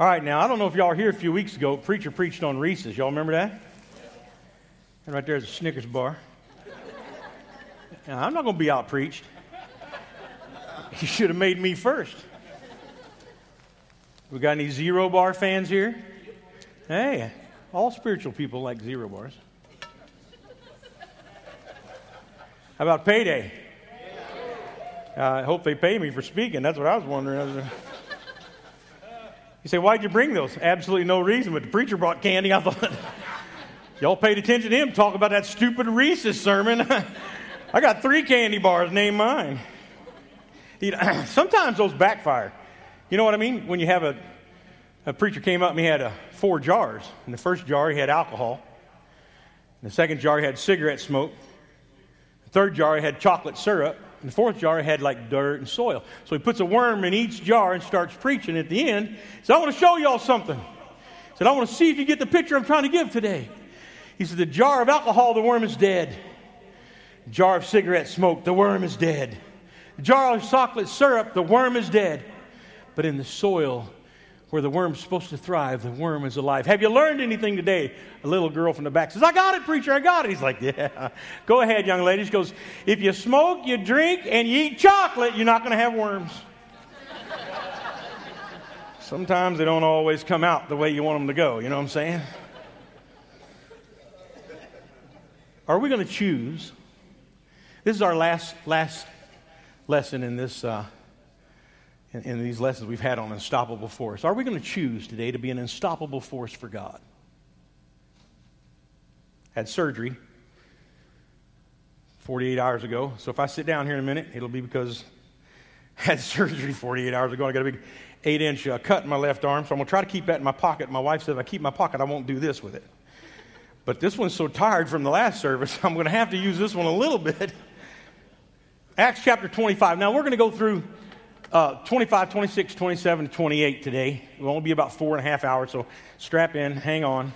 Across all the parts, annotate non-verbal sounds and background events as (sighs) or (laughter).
All right, now, I don't know if y'all were here a few weeks ago. Preacher preached on Reese's. Y'all remember that? And right there's a Snickers bar. Now, I'm not going to be out preached. (laughs) You should have made me first. We got any zero bar fans here? Hey, all spiritual people like zero bars. How about payday? Uh, I hope they pay me for speaking. That's what I was wondering. You say, why'd you bring those? Absolutely no reason, but the preacher brought candy. I thought, (laughs) y'all paid attention to him talk about that stupid Reese's sermon. (laughs) I got three candy bars, name mine. You (clears throat) know, sometimes those backfire. You know what I mean? When you have a, a preacher came up and he had a, four jars. In the first jar, he had alcohol. In the second jar, he had cigarette smoke. The third jar, he had chocolate syrup. In the fourth jar, had like dirt and soil. So he puts a worm in each jar and starts preaching. At the end, he said, I want to show y'all something. He said, I want to see if you get the picture I'm trying to give today. He said, The jar of alcohol, the worm is dead. Jar of cigarette smoke, the worm is dead. Jar of chocolate syrup, the worm is dead. But in the soil, where the worm's supposed to thrive, the worm is alive. Have you learned anything today? A little girl from the back says, I got it, preacher, I got it. He's like, Yeah. Go ahead, young lady. She goes, If you smoke, you drink, and you eat chocolate, you're not going to have worms. Sometimes they don't always come out the way you want them to go. You know what I'm saying? Are we going to choose? This is our last, last lesson in this. Uh, in, in these lessons we've had on unstoppable force. Are we going to choose today to be an unstoppable force for God? Had surgery 48 hours ago. So if I sit down here in a minute, it'll be because I (laughs) had surgery 48 hours ago. I got a big eight inch uh, cut in my left arm. So I'm going to try to keep that in my pocket. My wife said if I keep my pocket, I won't do this with it. But this one's so tired from the last service, (laughs) I'm going to have to use this one a little bit. (laughs) Acts chapter 25. Now we're going to go through uh, 25, 26, 27, 28 today. It will only be about four and a half hours, so strap in, hang on.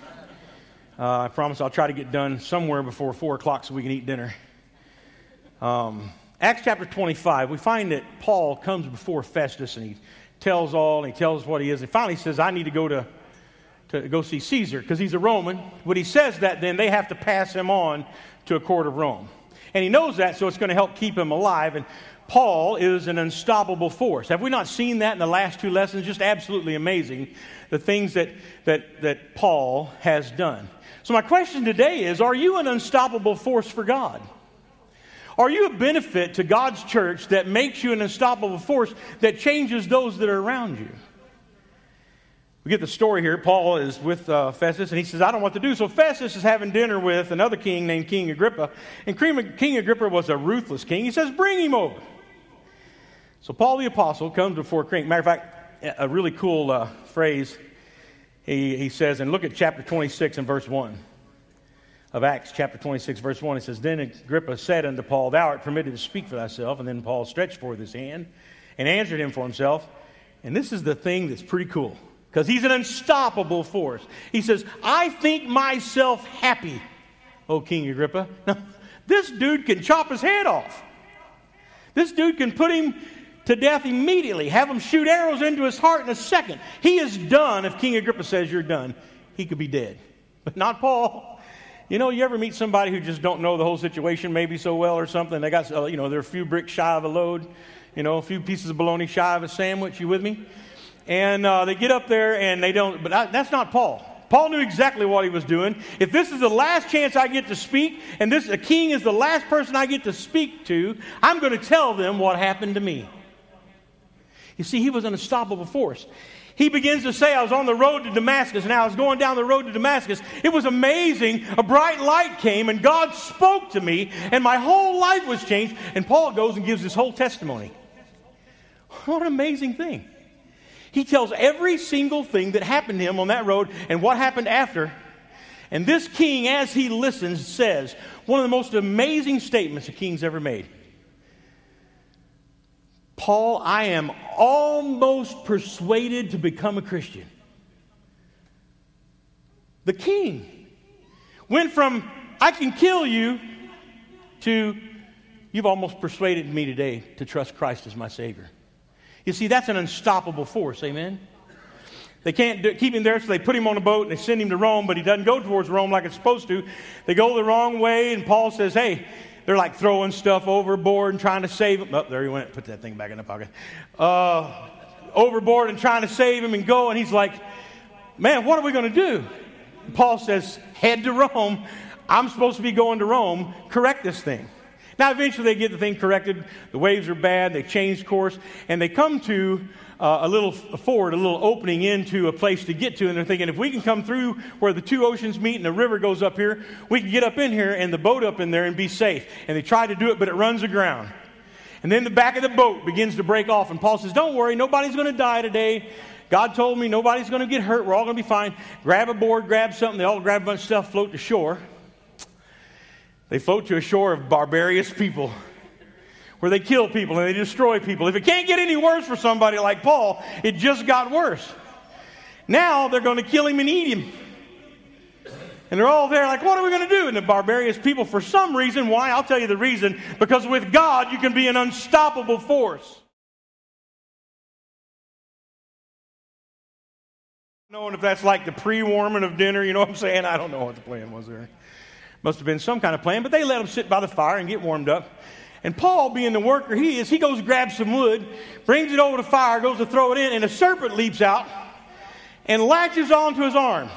Uh, I promise I'll try to get done somewhere before 4 o'clock so we can eat dinner. Um, Acts chapter 25, we find that Paul comes before Festus and he tells all, and he tells what he is. And finally says, I need to go to, to go see Caesar because he's a Roman. When he says that, then they have to pass him on to a court of Rome. And he knows that, so it's going to help keep him alive. And Paul is an unstoppable force. Have we not seen that in the last two lessons? Just absolutely amazing, the things that, that, that Paul has done. So, my question today is Are you an unstoppable force for God? Are you a benefit to God's church that makes you an unstoppable force that changes those that are around you? We get the story here. Paul is with uh, Festus, and he says, I don't know what to do. So Festus is having dinner with another king named King Agrippa. And King Agrippa was a ruthless king. He says, Bring him over. So Paul the Apostle comes before King. Matter of fact, a really cool uh, phrase he, he says, and look at chapter 26 and verse 1 of Acts, chapter 26, verse 1. It says, Then Agrippa said unto Paul, Thou art permitted to speak for thyself. And then Paul stretched forth his hand and answered him for himself. And this is the thing that's pretty cool because he's an unstoppable force. He says, I think myself happy, O King Agrippa. (laughs) Now, this dude can chop his head off. This dude can put him to death immediately, have him shoot arrows into his heart in a second. He is done. If King Agrippa says you're done, he could be dead. (laughs) But not Paul. You know, you ever meet somebody who just don't know the whole situation maybe so well or something? They got, uh, you know, they're a few bricks shy of a load, you know, a few pieces of bologna shy of a sandwich. You with me? And uh, they get up there and they don't, but I, that's not Paul. Paul knew exactly what he was doing. If this is the last chance I get to speak, and this a king is the last person I get to speak to, I'm going to tell them what happened to me. You see, he was an unstoppable force. He begins to say, I was on the road to Damascus, and I was going down the road to Damascus. It was amazing. A bright light came, and God spoke to me, and my whole life was changed. And Paul goes and gives his whole testimony. What an amazing thing. He tells every single thing that happened to him on that road and what happened after. And this king, as he listens, says one of the most amazing statements a king's ever made. Paul, I am almost persuaded to become a Christian. The king went from, I can kill you, to, you've almost persuaded me today to trust Christ as my Savior. You see, that's an unstoppable force, amen? They can't do, keep him there, so they put him on a boat and they send him to Rome, but he doesn't go towards Rome like it's supposed to. They go the wrong way, and Paul says, Hey, they're like throwing stuff overboard and trying to save him. Oh, there he went. Put that thing back in the pocket. Uh, overboard and trying to save him and go, and he's like, Man, what are we going to do? Paul says, Head to Rome. I'm supposed to be going to Rome. Correct this thing. Now, eventually, they get the thing corrected. The waves are bad. They change course, and they come to uh, a little ford, a little opening into a place to get to. And they're thinking, if we can come through where the two oceans meet and the river goes up here, we can get up in here and the boat up in there and be safe. And they try to do it, but it runs aground. And then the back of the boat begins to break off. And Paul says, Don't worry, nobody's going to die today. God told me nobody's going to get hurt. We're all going to be fine. Grab a board, grab something. They all grab a bunch of stuff, float to shore. They float to a shore of barbarous people where they kill people and they destroy people. If it can't get any worse for somebody like Paul, it just got worse. Now they're going to kill him and eat him. And they're all there, like, what are we going to do? And the barbarous people, for some reason, why? I'll tell you the reason. Because with God, you can be an unstoppable force. Knowing if that's like the pre warming of dinner, you know what I'm saying? I don't know what the plan was there. Must have been some kind of plan, but they let them sit by the fire and get warmed up. And Paul, being the worker he is, he goes grabs some wood, brings it over the fire, goes to throw it in, and a serpent leaps out and latches onto his arm.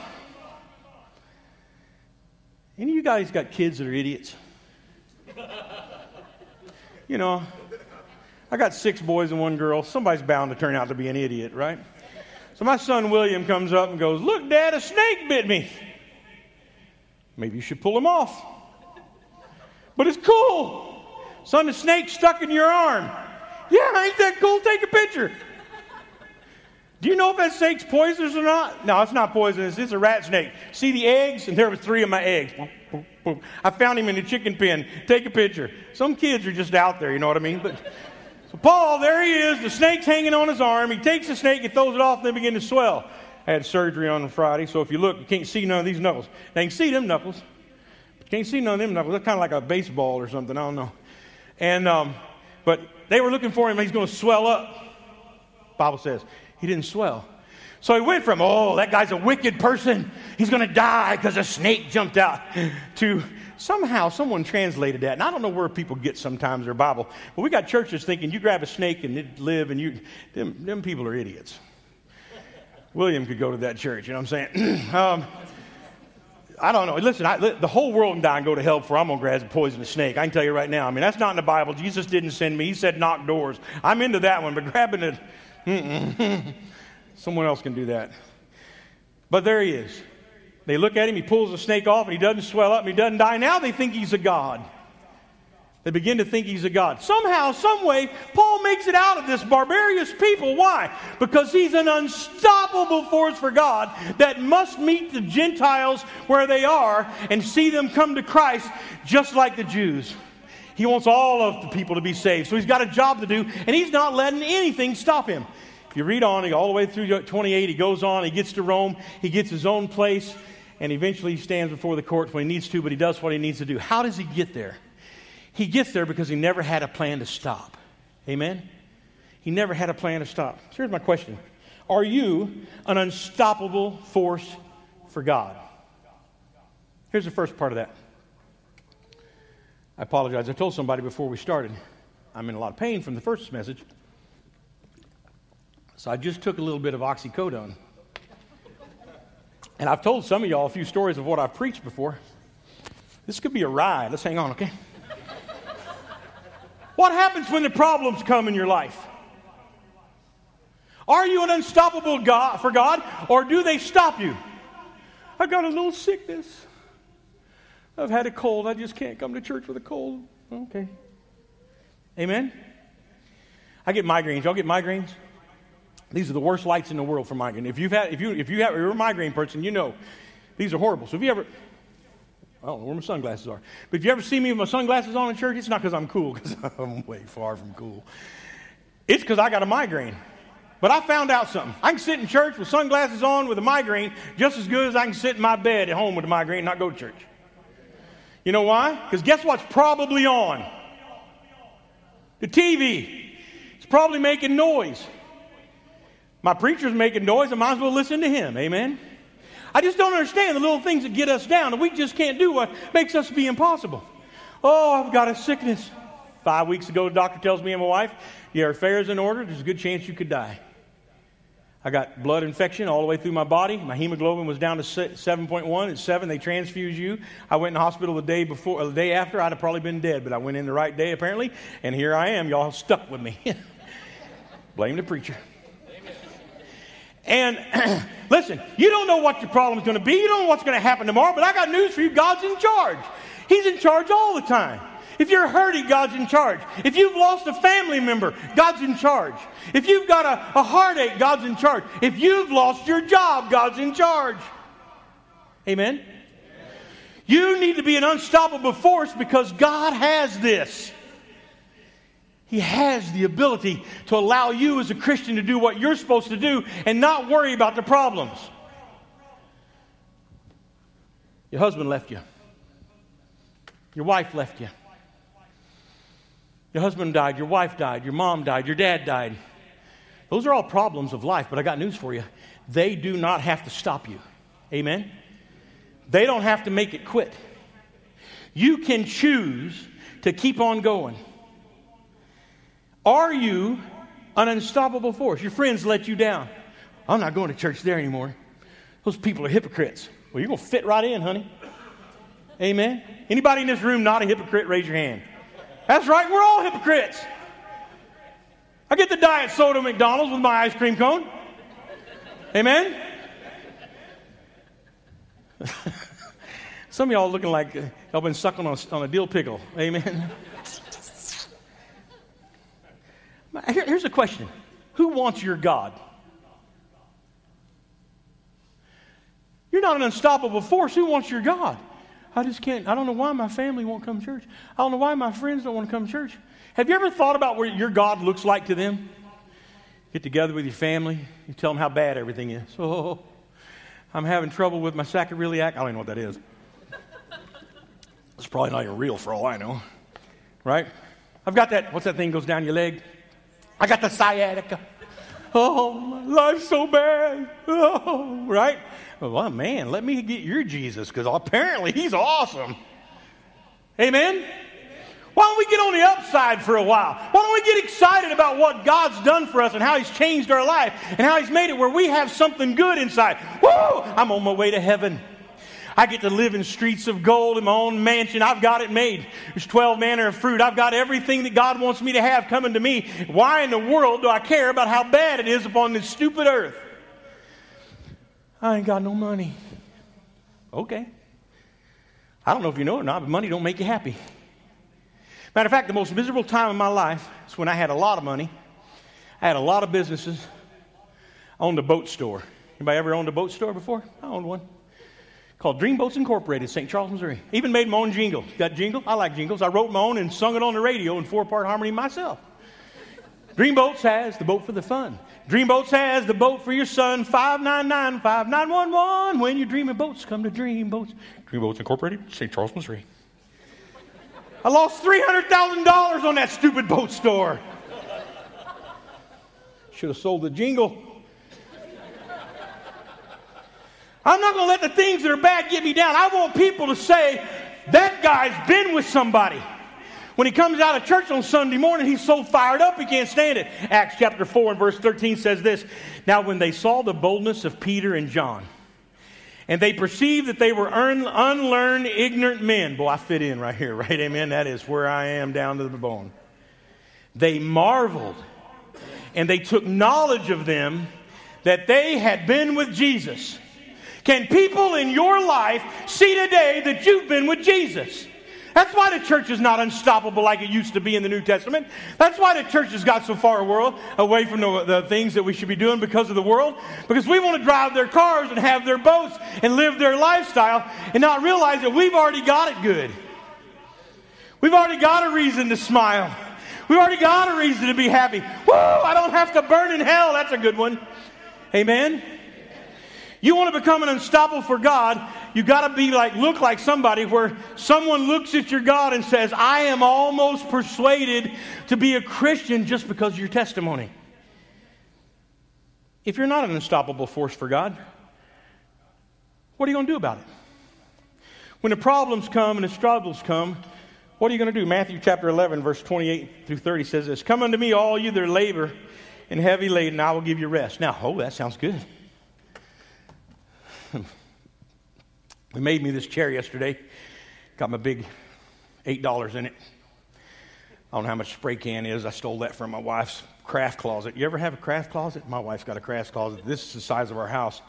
Any of you guys got kids that are idiots? (laughs) You know, I got six boys and one girl. Somebody's bound to turn out to be an idiot, right? So my son William comes up and goes, Look, Dad, a snake bit me. Maybe you should pull him off. But it's cool. Son, the snake stuck in your arm. Yeah, ain't that cool? Take a picture. Do you know if that snake's poisonous or not? No, it's not poisonous. It's a rat snake. See the eggs? And there were three of my eggs. I found him in the chicken pen. Take a picture. Some kids are just out there, you know what I mean? But so Paul, there he is. The snake's hanging on his arm. He takes the snake and throws it off, and they begin to swell. I had surgery on Friday, so if you look, you can't see none of these knuckles. Now you can see them knuckles. But you can't see none of them knuckles. They're kind of like a baseball or something. I don't know. And, um, but they were looking for him. He's going to swell up. Bible says he didn't swell. So he went from, oh, that guy's a wicked person. He's going to die because a snake jumped out, (laughs) to somehow someone translated that. And I don't know where people get sometimes their Bible. But we got churches thinking you grab a snake and it live, and you, them, them people are idiots. William could go to that church, you know what I'm saying? (clears throat) um, I don't know. Listen, I, the whole world can die and go to hell for I'm going to grab a poisonous snake. I can tell you right now. I mean, that's not in the Bible. Jesus didn't send me. He said knock doors. I'm into that one, but grabbing it, (laughs) someone else can do that. But there he is. They look at him, he pulls the snake off, and he doesn't swell up, and he doesn't die. Now they think he's a god. They begin to think he's a God. Somehow, some way, Paul makes it out of this barbarous people. Why? Because he's an unstoppable force for God that must meet the Gentiles where they are and see them come to Christ just like the Jews. He wants all of the people to be saved. So he's got a job to do, and he's not letting anything stop him. If you read on, all the way through 28, he goes on, he gets to Rome, he gets his own place, and eventually he stands before the court when he needs to, but he does what he needs to do. How does he get there? He gets there because he never had a plan to stop. Amen? He never had a plan to stop. So here's my question Are you an unstoppable force for God? Here's the first part of that. I apologize. I told somebody before we started, I'm in a lot of pain from the first message. So I just took a little bit of oxycodone. And I've told some of y'all a few stories of what I've preached before. This could be a ride. Let's hang on, okay? What happens when the problems come in your life? Are you an unstoppable God for God, or do they stop you? I've got a little sickness. I've had a cold. I just can't come to church with a cold. Okay. Amen. I get migraines. Y'all get migraines? These are the worst lights in the world for migraine. If you've had, if you, if you have, if you're a migraine person, you know these are horrible. So if you ever, I don't know where my sunglasses are. But if you ever see me with my sunglasses on in church, it's not because I'm cool, because (laughs) I'm way far from cool. It's because I got a migraine. But I found out something. I can sit in church with sunglasses on with a migraine just as good as I can sit in my bed at home with a migraine and not go to church. You know why? Because guess what's probably on? The TV. It's probably making noise. My preacher's making noise, I might as well listen to him. Amen. I just don't understand the little things that get us down, and we just can't do what makes us be impossible. Oh, I've got a sickness. Five weeks ago, the doctor tells me and my wife, Your affairs in order, there's a good chance you could die. I got blood infection all the way through my body. My hemoglobin was down to 7.1. At 7, they transfuse you. I went in the hospital the day before, the day after. I'd have probably been dead, but I went in the right day apparently, and here I am. Y'all stuck with me. (laughs) Blame the preacher. And (clears throat) listen, you don't know what your problem is going to be. You don't know what's going to happen tomorrow, but I got news for you. God's in charge. He's in charge all the time. If you're hurting, God's in charge. If you've lost a family member, God's in charge. If you've got a, a heartache, God's in charge. If you've lost your job, God's in charge. Amen? You need to be an unstoppable force because God has this. He has the ability to allow you as a Christian to do what you're supposed to do and not worry about the problems. Your husband left you. Your wife left you. Your husband died, your wife died, your mom died, your dad died. Those are all problems of life, but I got news for you. They do not have to stop you. Amen? They don't have to make it quit. You can choose to keep on going. Are you an unstoppable force? Your friends let you down. I'm not going to church there anymore. Those people are hypocrites. Well, you're going to fit right in, honey. Amen. Anybody in this room not a hypocrite, raise your hand. That's right, we're all hypocrites. I get the diet soda McDonald's with my ice cream cone. Amen? (laughs) Some of y'all looking like y'all been sucking on a, on a dill pickle. Amen? (laughs) here's a question Who wants your God? You're not an unstoppable force. Who wants your God? I just can't. I don't know why my family won't come to church. I don't know why my friends don't want to come to church. Have you ever thought about what your God looks like to them? Get together with your family, you tell them how bad everything is. (laughs) Oh, I'm having trouble with my sacroiliac. I don't even know what that is. It's probably not even real for all I know. Right? I've got that, what's that thing goes down your leg? I got the sciatica. Oh, my life's so bad. Oh, right? Well, man, let me get your Jesus because apparently he's awesome. Amen? Why don't we get on the upside for a while? Why don't we get excited about what God's done for us and how He's changed our life and how He's made it where we have something good inside? Woo! I'm on my way to heaven. I get to live in streets of gold in my own mansion. I've got it made. There's 12 manner of fruit. I've got everything that God wants me to have coming to me. Why in the world do I care about how bad it is upon this stupid earth? I ain't got no money. Okay. I don't know if you know it or not, but money don't make you happy. Matter of fact, the most miserable time of my life is when I had a lot of money. I had a lot of businesses. I owned a boat store. Anybody ever owned a boat store before? I owned one. Called Dreamboats Incorporated, St. Charles, Missouri. Even made my own jingle. Got jingle? I like jingles. I wrote my own and sung it on the radio in four part harmony myself. Dreamboats has the boat for the fun. Dreamboats has the boat for your son, 599 5911. When you're dreaming boats, come to Dreamboats. Dreamboats Incorporated, St. Charles, Missouri. I lost $300,000 on that stupid boat store. Should have sold the jingle. I'm not going to let the things that are bad get me down. I want people to say, that guy's been with somebody. When he comes out of church on Sunday morning, he's so fired up he can't stand it. Acts chapter 4 and verse 13 says this Now, when they saw the boldness of Peter and John, and they perceived that they were unlearned, ignorant men. Boy, I fit in right here, right? Amen. That is where I am down to the bone. They marveled and they took knowledge of them that they had been with Jesus. Can people in your life see today that you've been with Jesus? That's why the church is not unstoppable like it used to be in the New Testament. That's why the church has got so far world, away from the, the things that we should be doing because of the world. Because we want to drive their cars and have their boats and live their lifestyle and not realize that we've already got it good. We've already got a reason to smile. We've already got a reason to be happy. Woo! I don't have to burn in hell. That's a good one. Amen. You want to become an unstoppable for God, you got to be like, look like somebody where someone looks at your God and says, I am almost persuaded to be a Christian just because of your testimony. If you're not an unstoppable force for God, what are you going to do about it? When the problems come and the struggles come, what are you going to do? Matthew chapter 11, verse 28 through 30 says this Come unto me, all you that labor and heavy laden, I will give you rest. Now, oh, that sounds good. They made me this chair yesterday. Got my big $8 in it. I don't know how much spray can is. I stole that from my wife's craft closet. You ever have a craft closet? My wife's got a craft closet. This is the size of our house.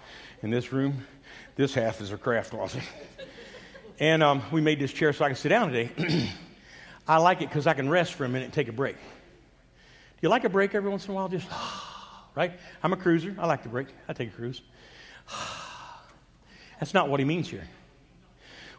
In this room, this half is her craft closet. and um, we made this chair so I can sit down today. (clears throat) I like it because I can rest for a minute and take a break. Do you like a break every once in a while? Just, (sighs) right? I'm a cruiser. I like to break. I take a cruise. (sighs) That's not what he means here.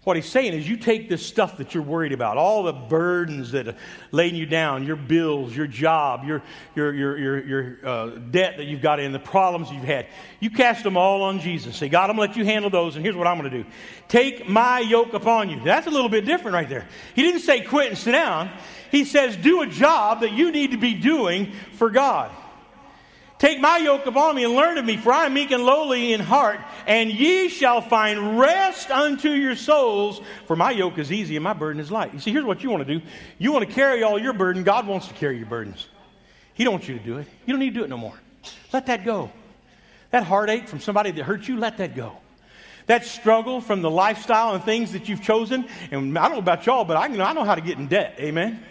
What he's saying is, you take this stuff that you're worried about, all the burdens that are laying you down, your bills, your job, your, your, your, your, your uh, debt that you've got in, the problems you've had. You cast them all on Jesus. Say, God, I'm going to let you handle those, and here's what I'm going to do take my yoke upon you. That's a little bit different right there. He didn't say quit and sit down, he says, do a job that you need to be doing for God. Take my yoke upon me and learn of me, for I am meek and lowly in heart, and ye shall find rest unto your souls, for my yoke is easy and my burden is light. You see, here's what you want to do you want to carry all your burden. God wants to carry your burdens. He don't want you to do it. You don't need to do it no more. Let that go. That heartache from somebody that hurt you, let that go. That struggle from the lifestyle and things that you've chosen, and I don't know about y'all, but I, I know how to get in debt. Amen.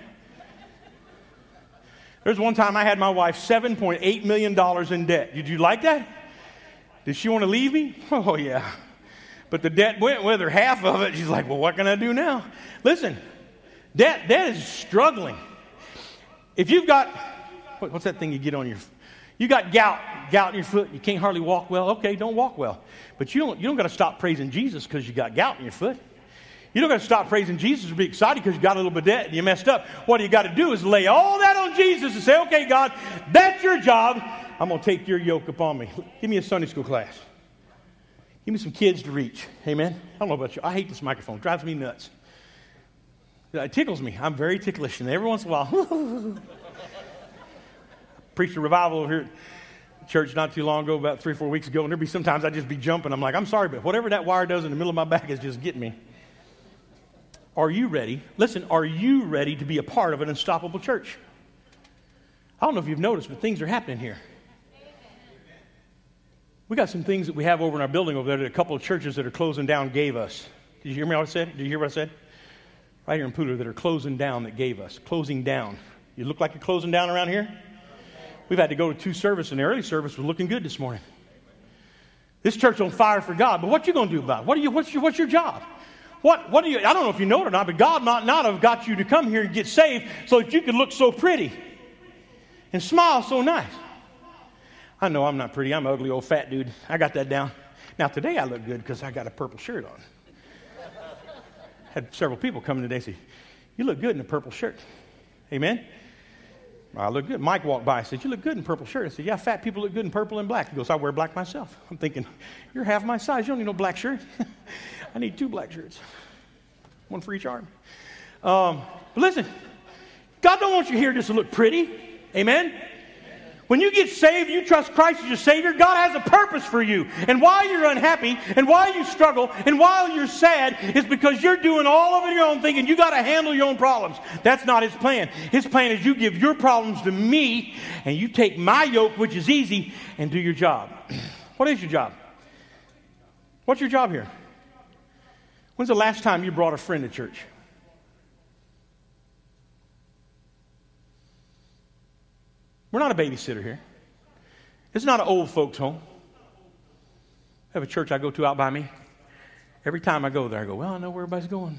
There's one time I had my wife $7.8 million in debt. Did you like that? Did she want to leave me? Oh, yeah. But the debt went with her, half of it. She's like, well, what can I do now? Listen, debt, debt is struggling. If you've got, what, what's that thing you get on your, you got gout, gout in your foot, you can't hardly walk well. Okay, don't walk well. But you don't, you don't got to stop praising Jesus because you got gout in your foot. You don't got to stop praising Jesus or be excited because you got a little bit debt and you messed up. What you got to do is lay all that on Jesus and say, okay, God, that's your job. I'm going to take your yoke upon me. Give me a Sunday school class. Give me some kids to reach. Amen. I don't know about you. I hate this microphone. It drives me nuts. It tickles me. I'm very ticklish. And every once in a while, (laughs) preached a revival over here at church not too long ago, about three, or four weeks ago. And there'd be sometimes I'd just be jumping. I'm like, I'm sorry, but whatever that wire does in the middle of my back is just getting me. Are you ready? Listen, are you ready to be a part of an unstoppable church? I don't know if you've noticed, but things are happening here. We got some things that we have over in our building over there that a couple of churches that are closing down gave us. Did you hear me what I said? Did you hear what I said? Right here in Pooler that are closing down that gave us. Closing down. You look like you're closing down around here? We've had to go to two services, and the early service was looking good this morning. This church on fire for God, but what you to do about it? What are you, what's, your, what's your job? What, what do you, I don't know if you know it or not, but God might not have got you to come here and get saved so that you could look so pretty and smile so nice. I know I'm not pretty. I'm an ugly old fat dude. I got that down. Now, today I look good because I got a purple shirt on. Had several people come today and say, You look good in a purple shirt. Amen? I look good. Mike walked by and said, You look good in purple shirt. I said, Yeah, fat people look good in purple and black. He goes, I wear black myself. I'm thinking, You're half my size. You don't need no black shirt. (laughs) I need two black shirts, one for each arm. Um, but listen, God don't want you here just to look pretty. Amen? When you get saved, you trust Christ as your Savior, God has a purpose for you. And while you're unhappy, and while you struggle, and while you're sad, is because you're doing all of it your own thing and you got to handle your own problems. That's not His plan. His plan is you give your problems to me, and you take my yoke, which is easy, and do your job. (clears throat) what is your job? What's your job here? When's the last time you brought a friend to church? We're not a babysitter here. It's not an old folks' home. I have a church I go to out by me. Every time I go there, I go, Well, I know where everybody's going.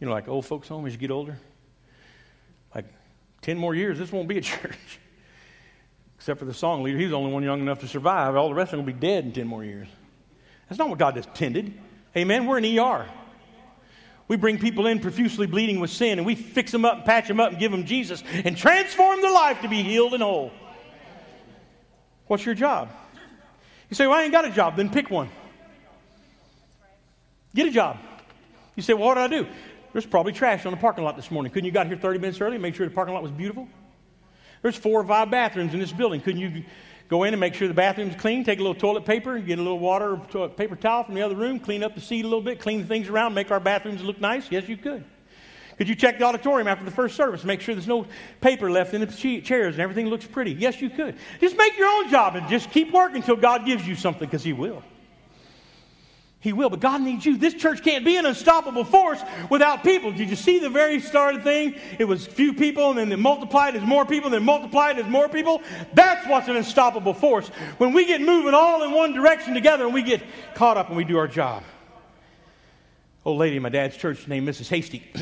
You know, like old folks' home as you get older. Like 10 more years, this won't be a (laughs) church. Except for the song leader. He's the only one young enough to survive. All the rest of them will be dead in 10 more years. That's not what God intended. Amen. We're an ER. We bring people in profusely bleeding with sin and we fix them up and patch them up and give them Jesus and transform their life to be healed and whole. What's your job? You say, Well, I ain't got a job. Then pick one. Get a job. You say, Well, what did I do? There's probably trash on the parking lot this morning. Couldn't you got here 30 minutes early and make sure the parking lot was beautiful? There's four or five bathrooms in this building. Couldn't you Go in and make sure the bathroom's clean. Take a little toilet paper, get a little water or paper towel from the other room, clean up the seat a little bit, clean things around, make our bathrooms look nice. Yes, you could. Could you check the auditorium after the first service, make sure there's no paper left in the chairs and everything looks pretty? Yes, you could. Just make your own job and just keep working until God gives you something because He will. He will, but God needs you. This church can't be an unstoppable force without people. Did you see the very start of the thing? It was few people, and then it multiplied as more people, then multiplied as more people. That's what's an unstoppable force. When we get moving all in one direction together and we get caught up and we do our job. Old lady in my dad's church named Mrs. Hasty.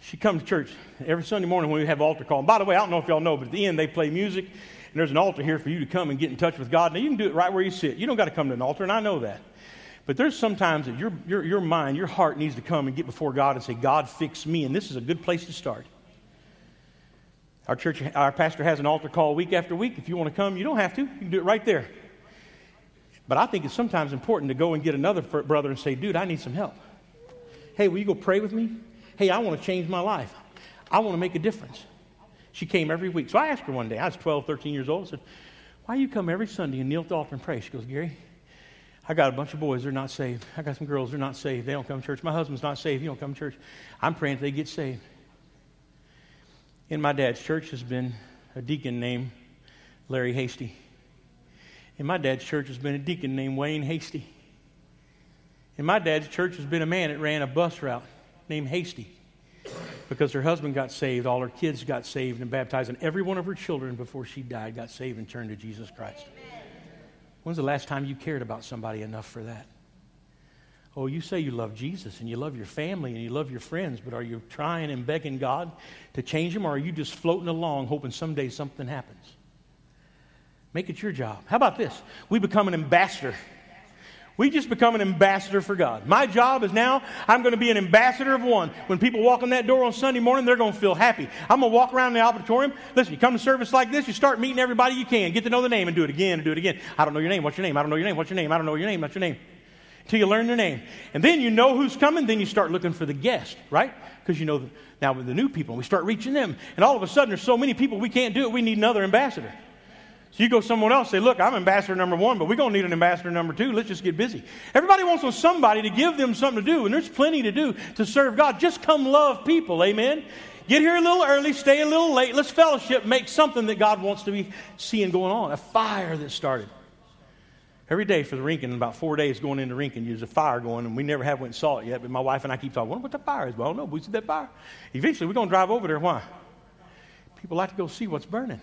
she comes to church every Sunday morning when we have altar call. And by the way, I don't know if y'all know, but at the end they play music and there's an altar here for you to come and get in touch with God. Now, you can do it right where you sit. You don't got to come to an altar, and I know that. But there's sometimes that your, your, your mind, your heart needs to come and get before God and say, God, fix me. And this is a good place to start. Our church, our pastor has an altar call week after week. If you want to come, you don't have to. You can do it right there. But I think it's sometimes important to go and get another brother and say, dude, I need some help. Hey, will you go pray with me? Hey, I want to change my life. I want to make a difference. She came every week. So I asked her one day, I was 12, 13 years old, I said, Why you come every Sunday and kneel at the altar and pray? She goes, Gary, I got a bunch of boys, they're not saved. I got some girls, they're not saved. They don't come to church. My husband's not saved, he don't come to church. I'm praying they get saved. In my dad's church has been a deacon named Larry Hasty. In my dad's church has been a deacon named Wayne Hasty. In my dad's church has been a man that ran a bus route named Hasty because her husband got saved, all her kids got saved and baptized, and every one of her children before she died got saved and turned to Jesus Christ. When's the last time you cared about somebody enough for that? Oh, you say you love Jesus and you love your family and you love your friends, but are you trying and begging God to change them, or are you just floating along hoping someday something happens? Make it your job. How about this? We become an ambassador we just become an ambassador for God. My job is now, I'm going to be an ambassador of one. When people walk in that door on Sunday morning, they're going to feel happy. I'm going to walk around the auditorium. Listen, you come to service like this, you start meeting everybody you can. Get to know the name and do it again and do it again. I don't know your name. What's your name? I don't know your name. What's your name? I don't know your name. What's your name? Until you learn their name. And then you know who's coming, then you start looking for the guest, right? Because you know now with the new people, we start reaching them. And all of a sudden, there's so many people, we can't do it. We need another ambassador. So you go someone else, say, look, I'm ambassador number one, but we're going to need an ambassador number two. Let's just get busy. Everybody wants somebody to give them something to do, and there's plenty to do to serve God. Just come love people, amen? Get here a little early, stay a little late. Let's fellowship, make something that God wants to be seeing going on. A fire that started. Every day for the Rincon, about four days going into Rincon, there's a fire going, and we never have went and saw it yet. But my wife and I keep talking, wonder what the fire is. Well, I don't know. We see that fire. Eventually, we're going to drive over there. Why? People like to go see what's burning.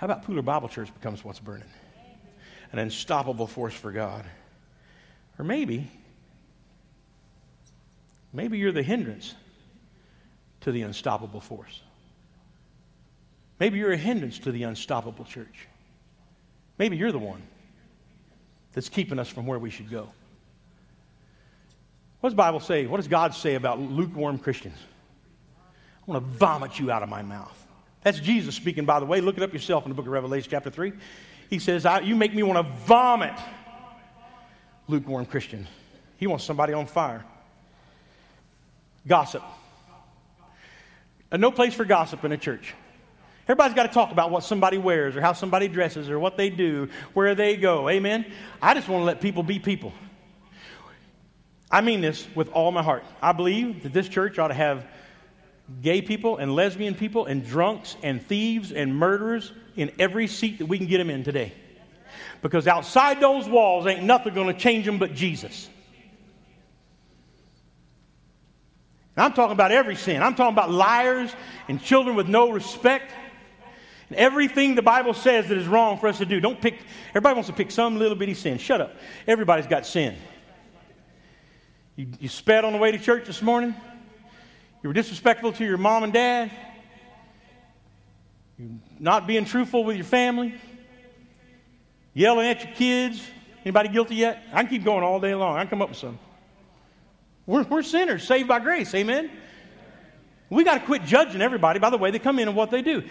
How about Pooler Bible Church becomes what's burning? An unstoppable force for God. Or maybe, maybe you're the hindrance to the unstoppable force. Maybe you're a hindrance to the unstoppable church. Maybe you're the one that's keeping us from where we should go. What does Bible say? What does God say about lukewarm Christians? I want to vomit you out of my mouth. That's Jesus speaking, by the way. Look it up yourself in the book of Revelation, chapter 3. He says, You make me want to vomit lukewarm Christians. He wants somebody on fire. Gossip. Uh, no place for gossip in a church. Everybody's got to talk about what somebody wears or how somebody dresses or what they do, where they go. Amen? I just want to let people be people. I mean this with all my heart. I believe that this church ought to have gay people and lesbian people and drunks and thieves and murderers in every seat that we can get them in today. Because outside those walls ain't nothing going to change them but Jesus. And I'm talking about every sin. I'm talking about liars and children with no respect. And everything the Bible says that is wrong for us to do. Don't pick, everybody wants to pick some little bitty sin. Shut up. Everybody's got sin. You, you sped on the way to church this morning? You were disrespectful to your mom and dad. You're not being truthful with your family. Yelling at your kids. Anybody guilty yet? I can keep going all day long. I can come up with some. We're, we're sinners, saved by grace. Amen? We got to quit judging everybody by the way they come in and what they do.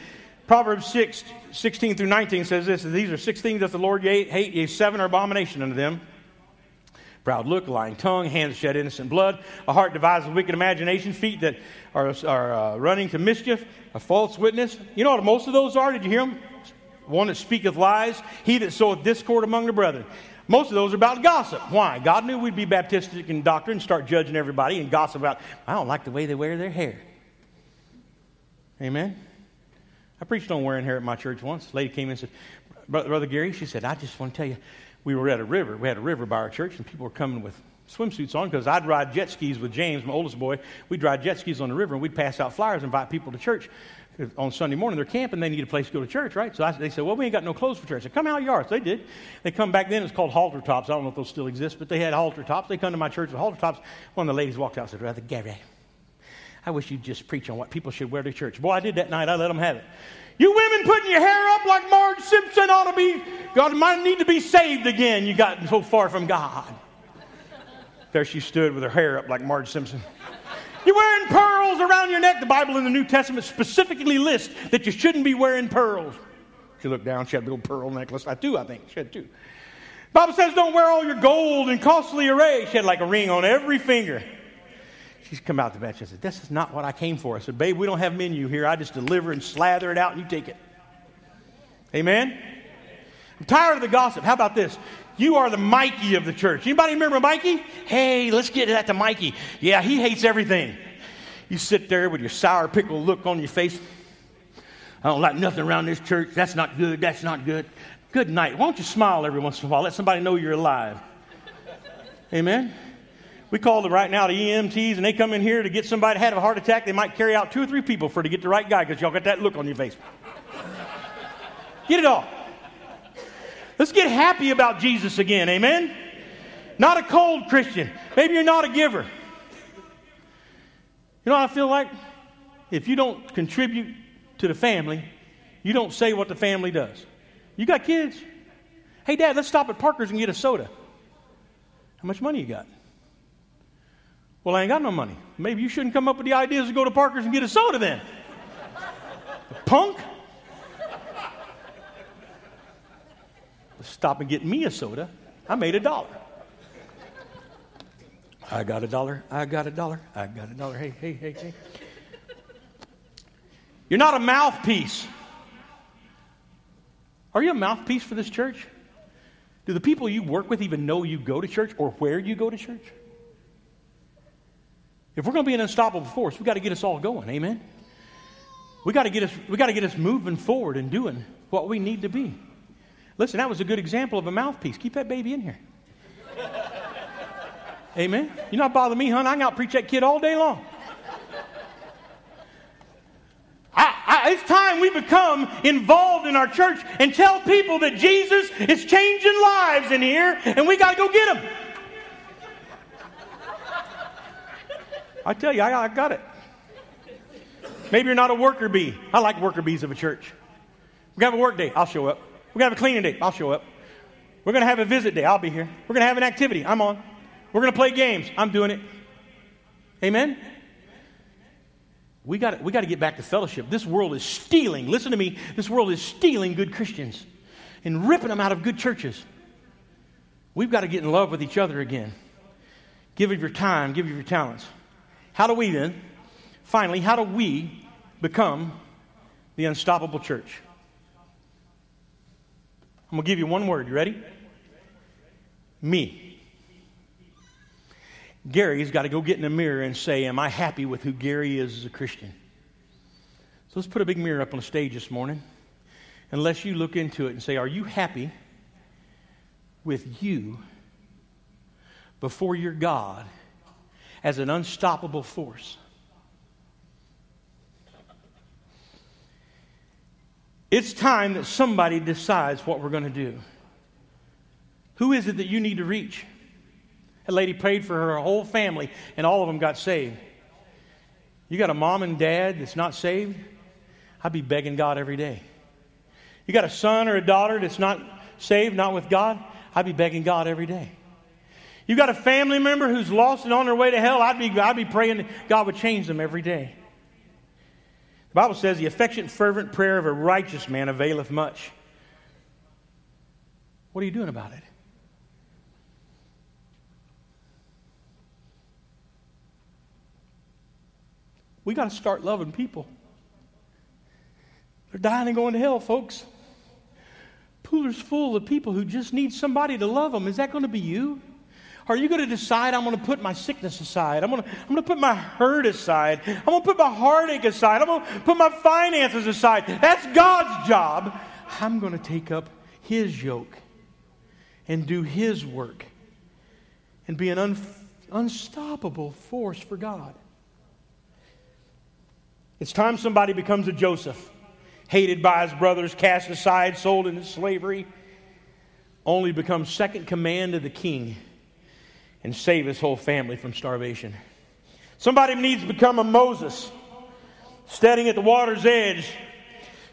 Proverbs 6, 16 through 19 says this These are six things that the Lord hate, seven are abomination unto them proud look, lying tongue, hands shed innocent blood, a heart devised devises wicked imagination, feet that are, are uh, running to mischief, a false witness. You know what most of those are? Did you hear them? One that speaketh lies, he that soweth discord among the brethren. Most of those are about gossip. Why? God knew we'd be Baptistic in doctrine and start judging everybody and gossip about, I don't like the way they wear their hair. Amen? I preached on wearing hair at my church once. A lady came in and said, Brother Gary, she said, I just want to tell you, we were at a river. We had a river by our church, and people were coming with swimsuits on because I'd ride jet skis with James, my oldest boy. We'd ride jet skis on the river, and we'd pass out flyers and invite people to church uh, on Sunday morning. They're camping, they need a place to go to church, right? So I, they said, Well, we ain't got no clothes for church. I said, Come out of yards. They did. They come back then, it's called halter tops. I don't know if those still exist, but they had halter tops. They come to my church with halter tops. One of the ladies walked out and said, Brother Gary, I wish you'd just preach on what people should wear to church. Boy, I did that night. I let them have it. You women putting your hair up like Marge Simpson ought to be, God might need to be saved again. You got so far from God. There she stood with her hair up like Marge Simpson. You're wearing pearls around your neck. The Bible in the New Testament specifically lists that you shouldn't be wearing pearls. She looked down. She had a little pearl necklace. I do, I think. She had two. Bible says don't wear all your gold and costly array. She had like a ring on every finger. She's come out the bench and said, This is not what I came for. I said, Babe, we don't have menu here. I just deliver and slather it out and you take it. Amen? I'm tired of the gossip. How about this? You are the Mikey of the church. Anybody remember Mikey? Hey, let's get that to Mikey. Yeah, he hates everything. You sit there with your sour pickle look on your face. I don't like nothing around this church. That's not good. That's not good. Good night. Why don't you smile every once in a while? Let somebody know you're alive. Amen. We call them right now the EMTs, and they come in here to get somebody have a heart attack. They might carry out two or three people for to get the right guy because y'all got that look on your face. Get it off. Let's get happy about Jesus again. Amen. Not a cold Christian. Maybe you're not a giver. You know what I feel like? If you don't contribute to the family, you don't say what the family does. You got kids? Hey, Dad, let's stop at Parker's and get a soda. How much money you got? Well, I ain't got no money. Maybe you shouldn't come up with the ideas to go to Parker's and get a soda then. Punk. Stop and get me a soda. I made a dollar. I got a dollar. I got a dollar. I got a dollar. Hey, hey, hey, hey. You're not a mouthpiece. Are you a mouthpiece for this church? Do the people you work with even know you go to church or where you go to church? If we're going to be an unstoppable force, we've got to get us all going. Amen. We got to get us. We got to get us moving forward and doing what we need to be. Listen, that was a good example of a mouthpiece. Keep that baby in here. Amen. You're not bothering me, hon. I can out preach that kid all day long. I, I, it's time we become involved in our church and tell people that Jesus is changing lives in here, and we got to go get them. I tell you, I, I got it. Maybe you're not a worker bee. I like worker bees of a church. We're going to have a work day. I'll show up. We're going to have a cleaning day. I'll show up. We're going to have a visit day. I'll be here. We're going to have an activity. I'm on. We're going to play games. I'm doing it. Amen? We got, we to get back to fellowship. This world is stealing, listen to me, this world is stealing good Christians and ripping them out of good churches. We've got to get in love with each other again. Give of your time, give of your talents. How do we then, finally, how do we become the unstoppable church? I'm going to give you one word. You ready? Me. Gary's got to go get in the mirror and say, Am I happy with who Gary is as a Christian? So let's put a big mirror up on the stage this morning. Unless you look into it and say, Are you happy with you before your God as an unstoppable force. It's time that somebody decides what we're going to do. Who is it that you need to reach? A lady prayed for her whole family, and all of them got saved. You got a mom and dad that's not saved? I'd be begging God every day. You got a son or a daughter that's not saved, not with God? I'd be begging God every day. You got a family member who's lost and on their way to hell, I'd be, I'd be praying God would change them every day. The Bible says the affectionate, fervent prayer of a righteous man availeth much. What are you doing about it? We got to start loving people. They're dying and going to hell, folks. Pooler's full of people who just need somebody to love them. Is that going to be you? Are you going to decide I'm going to put my sickness aside? I'm going, to, I'm going to put my hurt aside. I'm going to put my heartache aside. I'm going to put my finances aside. That's God's job. I'm going to take up His yoke and do His work and be an un, unstoppable force for God. It's time somebody becomes a Joseph, hated by his brothers, cast aside, sold into slavery, only becomes second command of the king and save his whole family from starvation. Somebody needs to become a Moses, standing at the water's edge,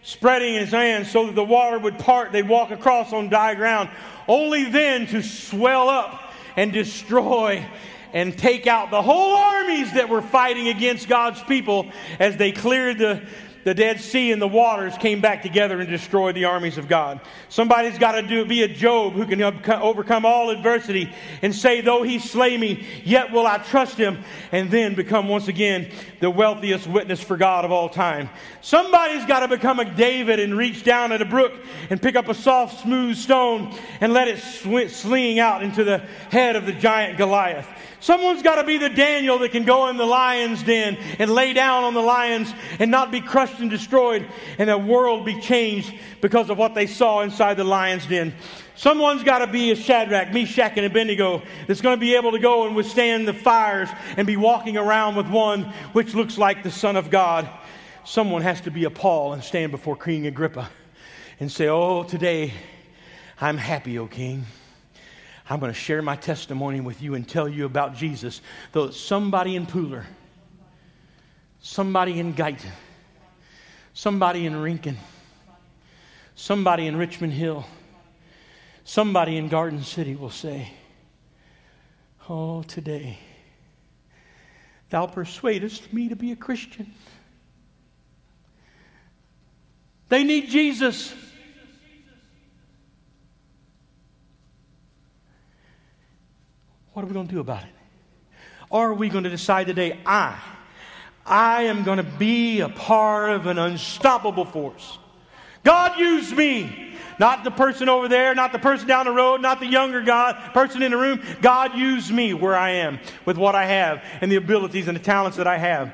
spreading his hands so that the water would part. They'd walk across on dry ground, only then to swell up and destroy and take out the whole armies that were fighting against God's people as they cleared the, the Dead Sea and the waters came back together and destroyed the armies of God. Somebody's got to do, be a Job who can overcome all adversity and say, Though he slay me, yet will I trust him, and then become once again the wealthiest witness for God of all time. Somebody's got to become a David and reach down at a brook and pick up a soft, smooth stone and let it sling out into the head of the giant Goliath. Someone's got to be the Daniel that can go in the lion's den and lay down on the lions and not be crushed and destroyed and the world be changed because of what they saw inside the lion's den. Someone's got to be a Shadrach, Meshach, and Abednego that's going to be able to go and withstand the fires and be walking around with one which looks like the Son of God. Someone has to be a Paul and stand before King Agrippa and say, Oh, today I'm happy, O King. I'm going to share my testimony with you and tell you about Jesus. Though somebody in Pooler, somebody in Guyton, somebody in Rincon, somebody in Richmond Hill, somebody in Garden City will say, Oh, today, thou persuadest me to be a Christian. They need Jesus. What are we going to do about it? Or are we going to decide today, I, I am going to be a part of an unstoppable force? God used me. Not the person over there, not the person down the road, not the younger God, person in the room. God used me where I am with what I have and the abilities and the talents that I have.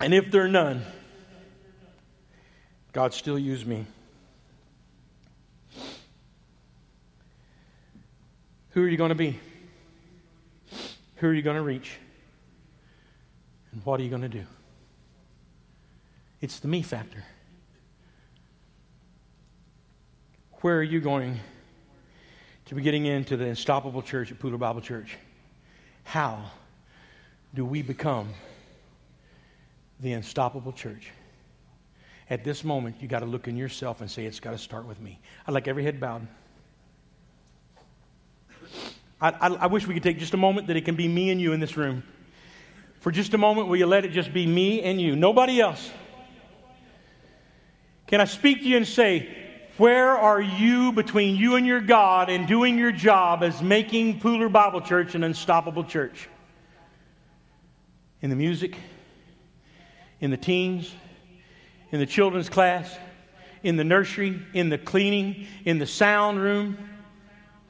And if there are none, God still used me. Who are you going to be? Who are you going to reach? And what are you going to do? It's the me factor. Where are you going to be getting into the unstoppable church at Pooler Bible Church? How do we become the unstoppable church? At this moment, you got to look in yourself and say, it's got to start with me. I'd like every head bowed. I, I, I, wish we could take just a moment that it can be me and you in this room. For just a moment, will you let it just be me and you? Nobody else. Can I speak to you and say, where are you between you and your God and doing your job as making Pooler Bible Church an unstoppable church? In the music, in the teens, in the children's class, in the nursery, in the cleaning, in the sound room.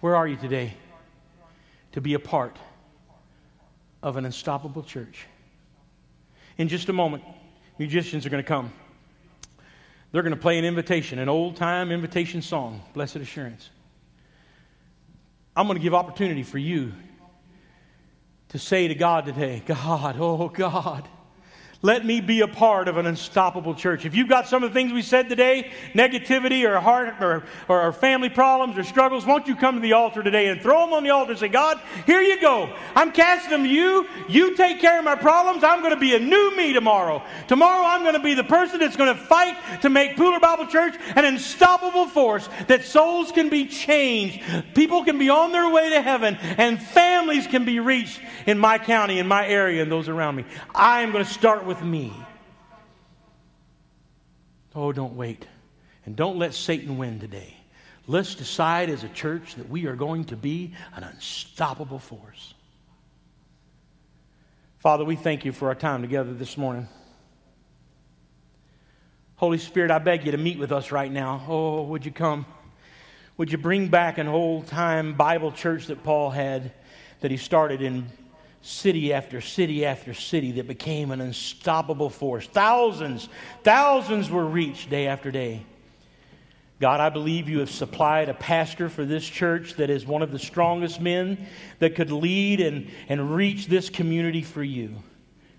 Where are you today? To be a part of an unstoppable church. In just a moment, musicians are going to come. They're going to play an invitation, an old time invitation song, Blessed Assurance. I'm going to give opportunity for you to say to God today, God, oh God, let me be a part of an unstoppable church. If you've got some of the things we said today, negativity or heart or, or family problems or struggles, won't you come to the altar today and throw them on the altar and say, God, here you go. I'm casting them to you. You take care of my problems. I'm going to be a new me tomorrow. Tomorrow I'm going to be the person that's going to fight to make Pooler Bible Church an unstoppable force that souls can be changed, people can be on their way to heaven, and families can be reached in my county, in my area, and those around me. I am going to start with me. Oh, don't wait. And don't let Satan win today. Let's decide as a church that we are going to be an unstoppable force. Father, we thank you for our time together this morning. Holy Spirit, I beg you to meet with us right now. Oh, would you come? Would you bring back an old time Bible church that Paul had, that he started in city after city after city, that became an unstoppable force? Thousands, thousands were reached day after day. God, I believe you have supplied a pastor for this church that is one of the strongest men that could lead and, and reach this community for you.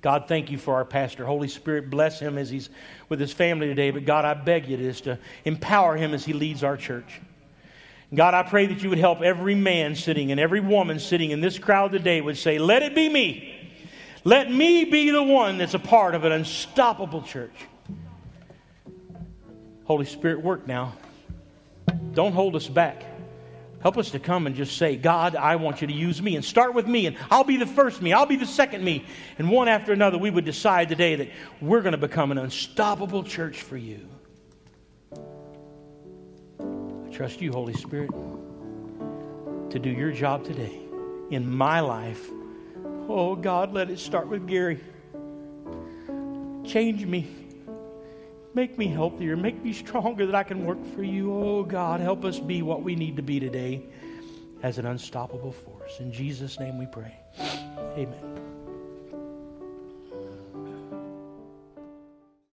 God, thank you for our pastor. Holy Spirit, bless him as he's with his family today. But God, I beg you just to empower him as he leads our church. God, I pray that you would help every man sitting and every woman sitting in this crowd today would say, Let it be me. Let me be the one that's a part of an unstoppable church. Holy Spirit, work now. Don't hold us back. Help us to come and just say, God, I want you to use me. And start with me, and I'll be the first me, I'll be the second me. And one after another, we would decide today that we're going to become an unstoppable church for you. Trust you, Holy Spirit, to do your job today in my life. Oh, God, let it start with Gary. Change me. Make me healthier. Make me stronger that I can work for you. Oh, God, help us be what we need to be today as an unstoppable force. In Jesus' name we pray. Amen.